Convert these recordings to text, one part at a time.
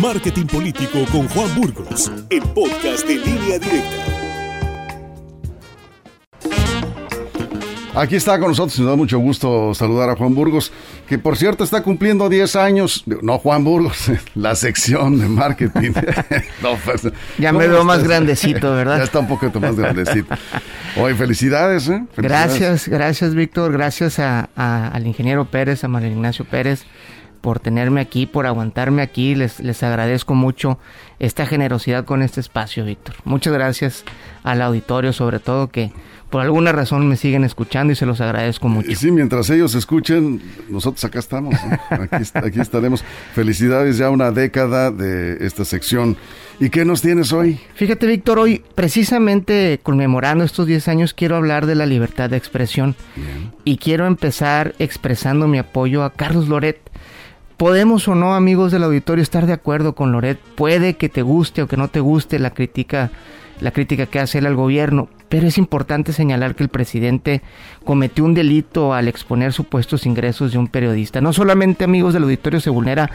Marketing Político con Juan Burgos, el podcast de línea directa. Aquí está con nosotros, nos da mucho gusto saludar a Juan Burgos, que por cierto está cumpliendo 10 años, no Juan Burgos, la sección de marketing. Pues, ya me veo más grandecito, ¿verdad? Ya está un poquito más grandecito. Hoy, felicidades, ¿eh? Gracias, gracias Víctor, gracias al ingeniero Pérez, a María Ignacio Pérez por tenerme aquí, por aguantarme aquí. Les, les agradezco mucho esta generosidad con este espacio, Víctor. Muchas gracias al auditorio, sobre todo que por alguna razón me siguen escuchando y se los agradezco mucho. Y sí, mientras ellos escuchen, nosotros acá estamos, aquí, estaremos. Felicidades ya una década de esta sección. ¿Y qué nos tienes hoy? Fíjate, Víctor, hoy precisamente conmemorando estos 10 años quiero hablar de la libertad de expresión y quiero empezar expresando mi apoyo a Carlos Loret. Podemos o no, amigos del auditorio, estar de acuerdo con Loret. Puede que te guste o que no te guste la crítica la crítica que hace él al gobierno, pero es importante señalar que el presidente cometió un delito al exponer supuestos ingresos de un periodista. No solamente, amigos del auditorio, se vulnera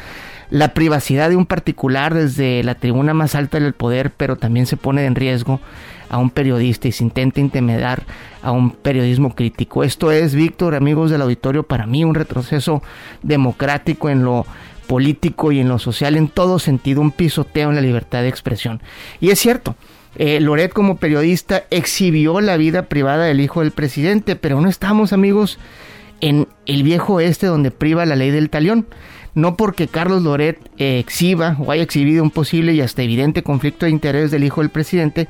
la privacidad de un particular desde la tribuna más alta del poder, pero también se pone en riesgo a un periodista y se intenta intimidar a un periodismo crítico. Esto es, Víctor, amigos del auditorio, para mí un retroceso democrático en lo político y en lo social, en todo sentido, un pisoteo en la libertad de expresión. Y es cierto, eh, Loret como periodista exhibió la vida privada del hijo del presidente, pero no estamos amigos en el viejo este donde priva la ley del talión. No porque Carlos Loret eh, exhiba o haya exhibido un posible y hasta evidente conflicto de interés del hijo del presidente,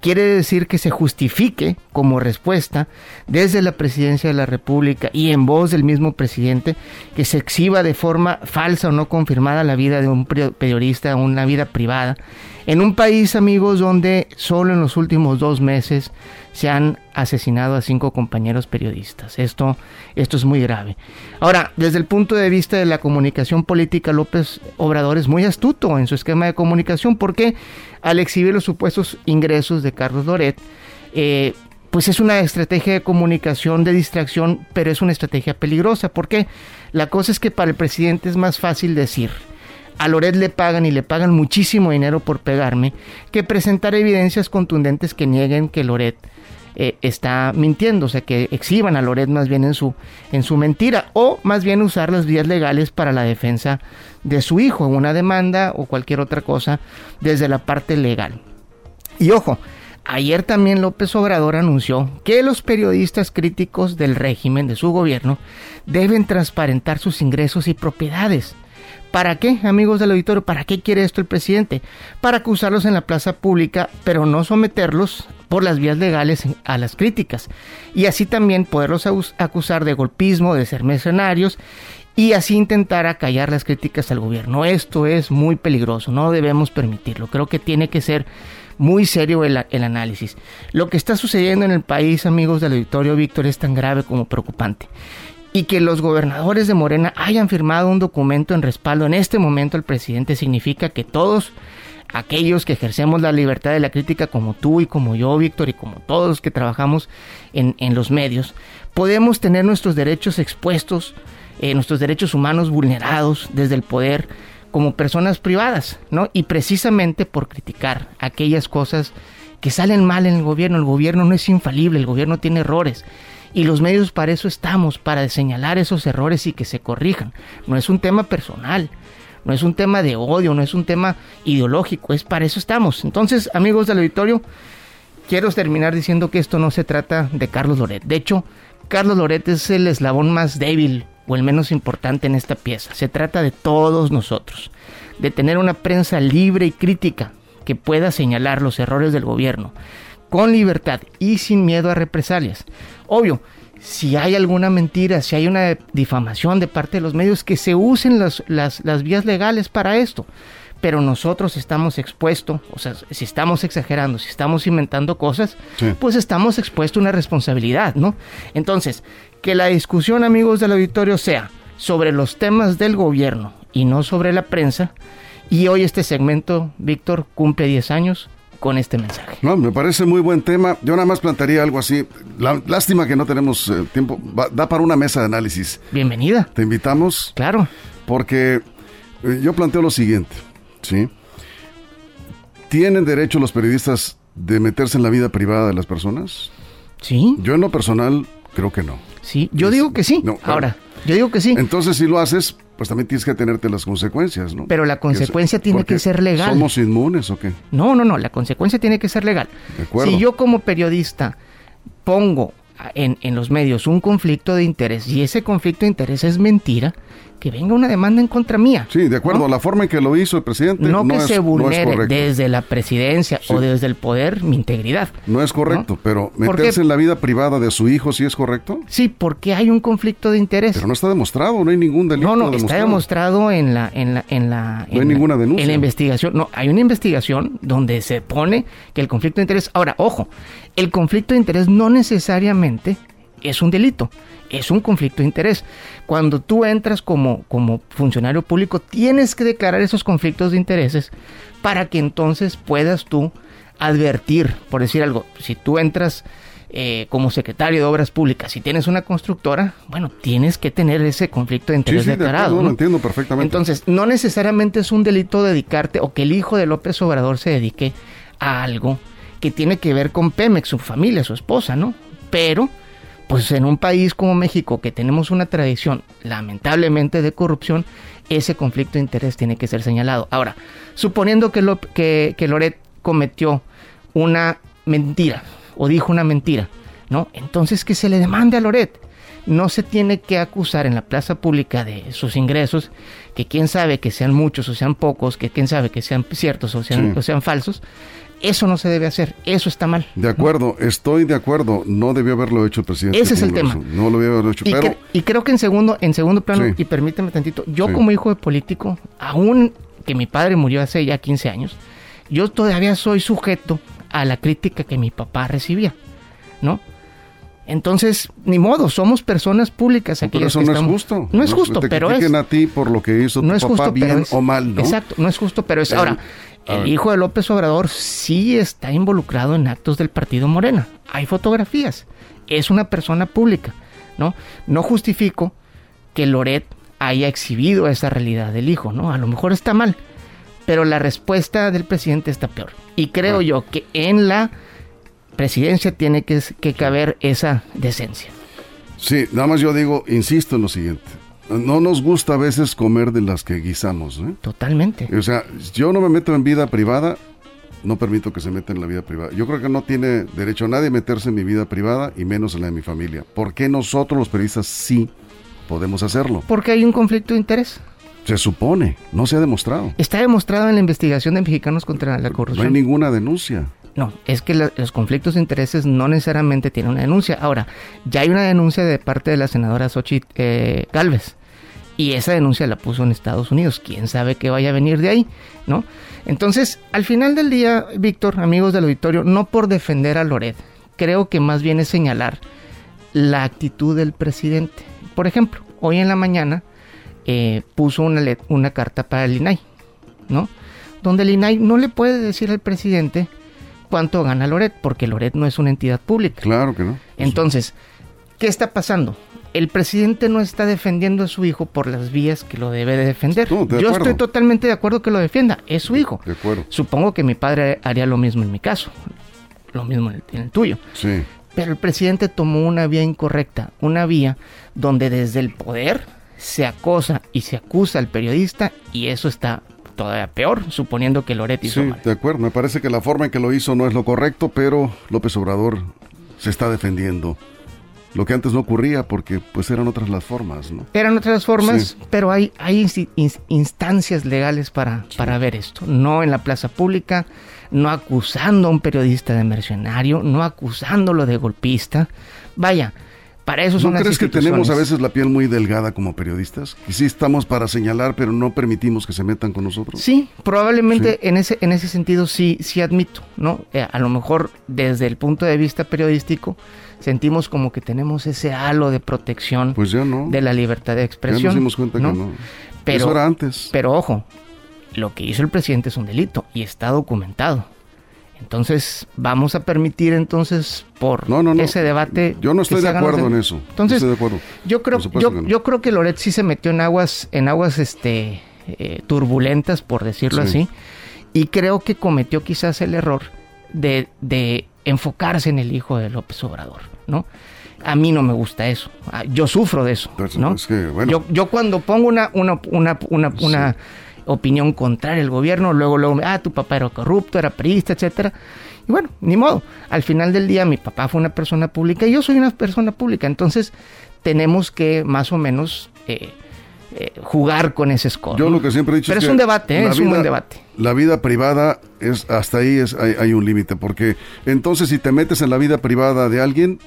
quiere decir que se justifique como respuesta desde la presidencia de la República y en voz del mismo presidente que se exhiba de forma falsa o no confirmada la vida de un periodista, una vida privada, en un país, amigos, donde solo en los últimos dos meses se han asesinado a cinco compañeros periodistas. Esto, esto es muy grave. Ahora, desde el punto de vista de la comunicación política, López Obrador es muy astuto en su esquema de comunicación porque al exhibir los supuestos ingresos de Carlos Loret, eh, pues es una estrategia de comunicación de distracción, pero es una estrategia peligrosa. porque La cosa es que para el presidente es más fácil decir, a Loret le pagan y le pagan muchísimo dinero por pegarme, que presentar evidencias contundentes que nieguen que Loret eh, está mintiendo, o sea, que exhiban a Loret más bien en su, en su mentira, o más bien usar las vías legales para la defensa de su hijo, una demanda o cualquier otra cosa desde la parte legal. Y ojo, ayer también López Obrador anunció que los periodistas críticos del régimen de su gobierno deben transparentar sus ingresos y propiedades. ¿Para qué, amigos del auditorio? ¿Para qué quiere esto el presidente? Para acusarlos en la plaza pública, pero no someterlos por las vías legales a las críticas. Y así también poderlos acusar de golpismo, de ser mercenarios y así intentar acallar las críticas al gobierno. Esto es muy peligroso, no debemos permitirlo. Creo que tiene que ser muy serio el, análisis. Lo que está sucediendo en el país, amigos del auditorio Víctor, es tan grave como preocupante y que los gobernadores de Morena hayan firmado un documento en respaldo en este momento al presidente significa que todos aquellos que ejercemos la libertad de la crítica como tú y como yo, Víctor, y como todos los que trabajamos en, los medios, podemos tener nuestros derechos expuestos, eh, nuestros derechos humanos vulnerados desde el poder como personas privadas, ¿no? Y precisamente por criticar aquellas cosas que salen mal en el gobierno. El gobierno no es infalible, el gobierno tiene errores y los medios para eso estamos, para señalar esos errores y que se corrijan. No es un tema personal, no es un tema de odio, no es un tema ideológico, es para eso estamos. Entonces, amigos del auditorio, quiero terminar diciendo que esto no se trata de Carlos Loret. De hecho, Carlos Loret es el eslabón más débil o el menos importante en esta pieza. Se trata de todos nosotros, de tener una prensa libre y crítica que pueda señalar los errores del gobierno, con libertad y sin miedo a represalias. Obvio, si hay alguna mentira, si hay una difamación de parte de los medios, que se usen las, las, vías legales para esto. Pero nosotros estamos expuestos, o sea, si estamos exagerando, si estamos inventando cosas, pues estamos expuestos a una responsabilidad, ¿no? Entonces, que la discusión, amigos del auditorio, sea sobre los temas del gobierno y no sobre la prensa. Y hoy este segmento, Víctor, cumple 10 años con este mensaje. No, me parece muy buen tema. Yo nada más plantearía algo así. lástima que no tenemos eh, tiempo. da para una mesa de análisis. Bienvenida. Te invitamos. Claro. Porque eh, yo planteo lo siguiente. Sí. ¿Tienen derecho los periodistas de meterse en la vida privada de las personas? Sí. Yo en lo personal creo que no. Sí, yo digo que sí. No. Ahora, yo digo que sí. Entonces, si lo haces, pues también tienes que tenerte las consecuencias, ¿no? Pero la consecuencia tiene que ser legal. ¿Somos inmunes o qué? No, no, no, la consecuencia tiene que ser legal. De acuerdo. Si yo como periodista pongo en, en los medios un conflicto de interés y ese conflicto de interés es mentira, que venga una demanda en contra mía. Sí, de acuerdo. ¿no? La forma en que lo hizo el presidente No, que es, se vulnere desde la presidencia Sí. o desde el poder mi integridad. No es correcto, pero ¿Por meterse en la vida privada de su hijo sí es correcto. Sí, porque hay un conflicto de interés. Pero no está demostrado, no hay ningún delito No, no, está demostrado. en la, en la, en la, No hay la- ninguna denuncia. En la investigación, no, hay una investigación donde se pone que el conflicto de interés. Ahora, ojo, el conflicto de interés no necesariamente es un delito, es un conflicto de interés. Cuando tú entras como, como funcionario público, tienes que declarar esos conflictos de intereses para que entonces puedas tú advertir, por decir algo, si tú entras eh, como secretario de Obras Públicas y tienes una constructora, bueno, tienes que tener ese conflicto de interés sí, de declarado. acuerdo, ¿no? lo entiendo perfectamente. Entonces, no necesariamente es un delito dedicarte o que el hijo de López Obrador se dedique a algo que tiene que ver con Pemex, su familia, su esposa, ¿no? Pero, pues en un país como México, que tenemos una tradición lamentablemente de corrupción, ese conflicto de interés tiene que ser señalado. Ahora, suponiendo que, Lop- que, que Loret cometió una mentira o dijo una mentira, ¿no? Entonces que se le demande a Loret. No se tiene que acusar en la plaza pública de sus ingresos, que quién sabe que sean muchos o sean pocos, que quién sabe que sean ciertos o sean, Sí. o sean falsos. Eso no se debe hacer, eso está mal. De acuerdo, estoy de acuerdo. No debió haberlo hecho el presidente. Ese es el tema. No lo debió haberlo hecho, Y, pero cre- y creo que en segundo, en segundo plano, Sí. y permíteme tantito, yo Sí. como hijo de político, aún que mi padre murió hace ya 15 años, yo todavía soy sujeto a la crítica que mi papá recibía, ¿no? Entonces, ni modo, somos personas públicas pero aquellas eso no es justo. No es justo, te pero es. a ti por lo que hizo No tu es papá justo, bien pero es. o mal, ¿no? Exacto, no es justo, pero es. Ahora, el hijo de López Obrador sí está involucrado en actos del partido Morena. Hay fotografías. Es una persona pública, ¿no? No justifico que Loret haya exhibido esa realidad del hijo, ¿no? A lo mejor está mal, pero la respuesta del presidente está peor. Y creo Ah. yo que en la presidencia tiene que, que caber esa decencia. Sí, nada más yo digo, insisto en lo siguiente. No nos gusta a veces comer de las que guisamos, ¿eh? Totalmente. O sea, yo no me meto en vida privada, no permito que se meta en la vida privada. Yo creo que no tiene derecho nadie a meterse en mi vida privada y menos en la de mi familia. ¿Por qué nosotros los periodistas sí podemos hacerlo? Porque hay un conflicto de interés. Se supone, no se ha demostrado. Está demostrado en la investigación de mexicanos contra la No corrupción. hay ninguna denuncia. No, es que los conflictos de intereses no necesariamente tienen una denuncia. Ahora, ya hay una denuncia de parte de la senadora Xochitl eh, Galvez. Y esa denuncia la puso en Estados Unidos. ¿Quién sabe qué vaya a venir de ahí? ¿No? Entonces, al final del día, Víctor, amigos del auditorio, no por defender a Loret, creo que más bien es señalar la actitud del presidente. Por ejemplo, hoy en la mañana eh, puso una, una carta para el INAI, ¿no? Donde el INAI no le puede decir al presidente cuánto gana Loret, porque Loret no es una entidad pública. Claro que no. Entonces, ¿qué está pasando? El presidente no está defendiendo a su hijo por las vías que lo debe de defender. No, de Yo estoy totalmente de acuerdo que lo defienda, es su hijo. De acuerdo. Supongo que mi padre haría lo mismo en mi caso, lo mismo en el, en el tuyo. Sí. Pero el presidente tomó una vía incorrecta, una vía donde desde el poder se acosa y se acusa al periodista y eso está todavía peor, suponiendo que Loret hizo Sí, mal. de acuerdo. Me parece que la forma en que lo hizo no es lo correcto, pero López Obrador se está defendiendo. Lo que antes no ocurría porque pues eran otras las formas, ¿no? Eran otras formas, Sí. pero hay, hay instancias legales para, para ver esto. No en la plaza pública, no acusando a un periodista de mercenario, no acusándolo de golpista. Vaya, para eso son ¿No las crees que tenemos a veces la piel muy delgada como periodistas? Que sí estamos para señalar, pero no permitimos que se metan con nosotros. Sí, probablemente en ese en ese sentido sí sí admito, ¿no? Eh, a lo mejor desde el punto de vista periodístico sentimos como que tenemos ese halo de protección Pues ya no. de la libertad de ya expresión. nos dimos cuenta ¿no? que no. Pero, Eso era antes. pero ojo, lo que hizo el presidente es un delito y está documentado. Entonces, vamos a permitir entonces por No, no, no. ese debate. Yo no estoy de acuerdo en eso. Entonces, estoy de acuerdo. yo creo, yo, yo creo que Loret sí se metió en aguas, en aguas este, eh, turbulentas, por decirlo así, y creo que cometió quizás el error de, de enfocarse en el hijo de López Obrador, ¿no? A mí no me gusta eso. Ah, yo sufro de eso, Pues, ¿no? es que, bueno. yo, yo cuando pongo una, una, una, una, una opinión contraria al gobierno, luego, luego, ah, tu papá era corrupto, era priista, etcétera. Y bueno, ni modo. Al final del día, mi papá fue una persona pública y yo soy una persona pública. Entonces, tenemos que más o menos eh, eh, jugar con ese score. Yo lo que siempre he dicho Pero es es que un debate, ¿eh? es un buen debate. La vida privada es hasta ahí es hay, hay un límite porque entonces si te metes en la vida privada de alguien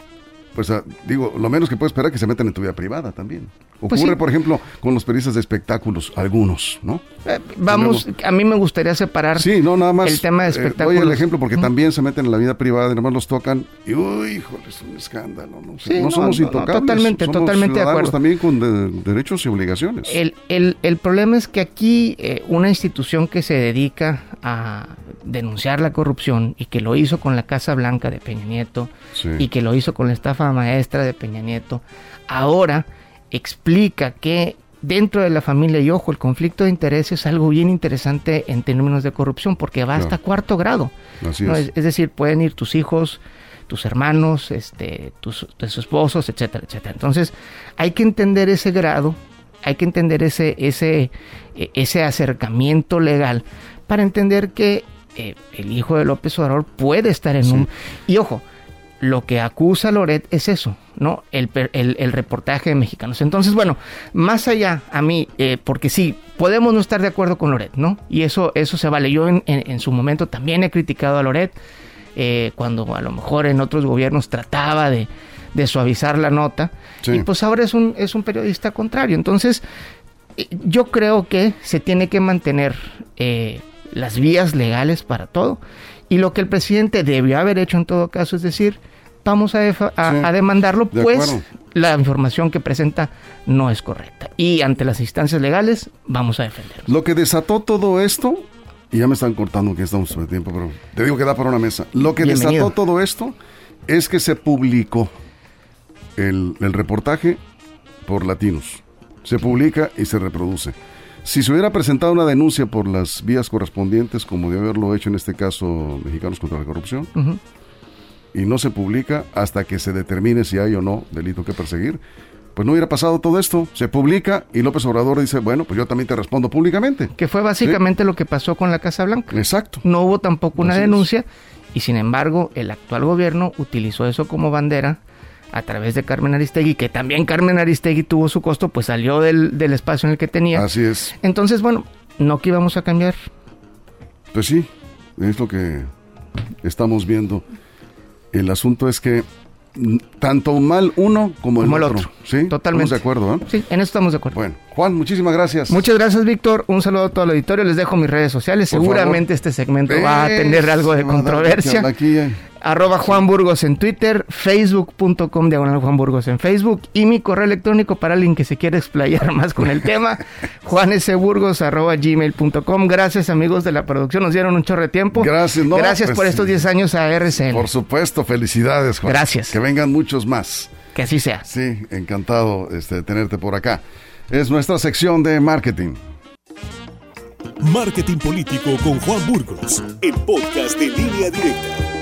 pues ah, digo lo menos que puedes esperar es que se metan en tu vida privada también. Ocurre Pues sí. por ejemplo con los periodistas de espectáculos algunos, ¿no? Eh, vamos, a mí me gustaría separar Sí, no, nada más. el tema de eh, doy espectáculos. el ejemplo porque también se meten en la vida privada y nada más los tocan y, uy, híjole, es un escándalo. No, Sí, no no, somos intocables. totalmente, somos totalmente de acuerdo. también con de- derechos y obligaciones. El, el- el problema es que aquí eh, una institución que se dedica a denunciar la corrupción y que lo hizo con la Casa Blanca de Peña Nieto y que lo hizo con la estafa maestra de Peña Nieto, ahora explica que dentro de la familia, y ojo, el conflicto de intereses es algo bien interesante en términos de corrupción porque va hasta cuarto grado. Así ¿no? es. Es, decir, pueden ir tus hijos, tus hermanos, este, tus, tus esposos, etcétera, etcétera. Entonces, hay que entender ese grado, hay que entender ese, ese, eh, ese acercamiento legal para entender que eh, el hijo de López Obrador puede estar en Sí. un... Y ojo, lo que acusa Loret es eso, ¿no? El, per- el, el reportaje de mexicanos. Entonces, bueno, más allá a mí, eh, porque sí, podemos no estar de acuerdo con Loret, ¿no? Y eso, eso se vale. Yo en, en- en su momento también he criticado a Loret, eh, cuando a lo mejor en otros gobiernos trataba de, de suavizar la nota. Sí. Y pues ahora es un, es un periodista contrario. Entonces, eh, yo creo que se tiene que mantener eh, las vías legales para todo. Y lo que el presidente debió haber hecho en todo caso es decir, vamos a, defa- a- Sí, a demandarlo, de pues acuerdo. la información que presenta no es correcta. Y ante las instancias legales, vamos a defenderlo. Lo que desató todo esto, y ya me están cortando que estamos sobre tiempo, pero te digo que da para una mesa. Lo que Bienvenido. desató todo esto es que se publicó el, el reportaje por latinos. Se publica y se reproduce. Si se hubiera presentado una denuncia por las vías correspondientes, como de haberlo hecho en este caso Mexicanos contra la Corrupción, y no se publica hasta que se determine si hay o no delito que perseguir, pues no hubiera pasado todo esto. Se publica y López Obrador dice, bueno, pues yo también te respondo públicamente. Que fue básicamente lo que pasó con la Casa Blanca. Exacto. No hubo tampoco una Así es. denuncia y sin embargo el actual gobierno utilizó eso como bandera a través de Carmen Aristegui, que también Carmen Aristegui tuvo su costo, pues salió del, del espacio en el que tenía. Así es. Entonces, bueno, no que íbamos a cambiar. Pues sí, es lo que estamos viendo. El asunto es que tanto mal uno como el, Como el otro. otro. Sí, Totalmente. Estamos de acuerdo, ¿eh? Sí, en eso estamos de acuerdo. Bueno, Juan, muchísimas gracias. Muchas gracias, Víctor. Un saludo a todo el auditorio. Les dejo mis redes sociales. Por Seguramente favor. este segmento va a tener algo de controversia. Aquí, eh, Arroba Juan Burgos en Twitter, facebook.com diagonal Juan Burgos en Facebook y mi correo electrónico para alguien que se quiera explayar más con el tema, juanesburgos arroba gmail.com. Gracias amigos de la producción, nos dieron un chorro de tiempo. Gracias, no, Gracias pues, por estos sí. 10 años a RCN. por supuesto, felicidades, Juan. Gracias. Que vengan muchos más. Que así sea. Sí, encantado este, de tenerte por acá. Es nuestra sección de marketing. Marketing Político con Juan Burgos, el podcast de línea directa.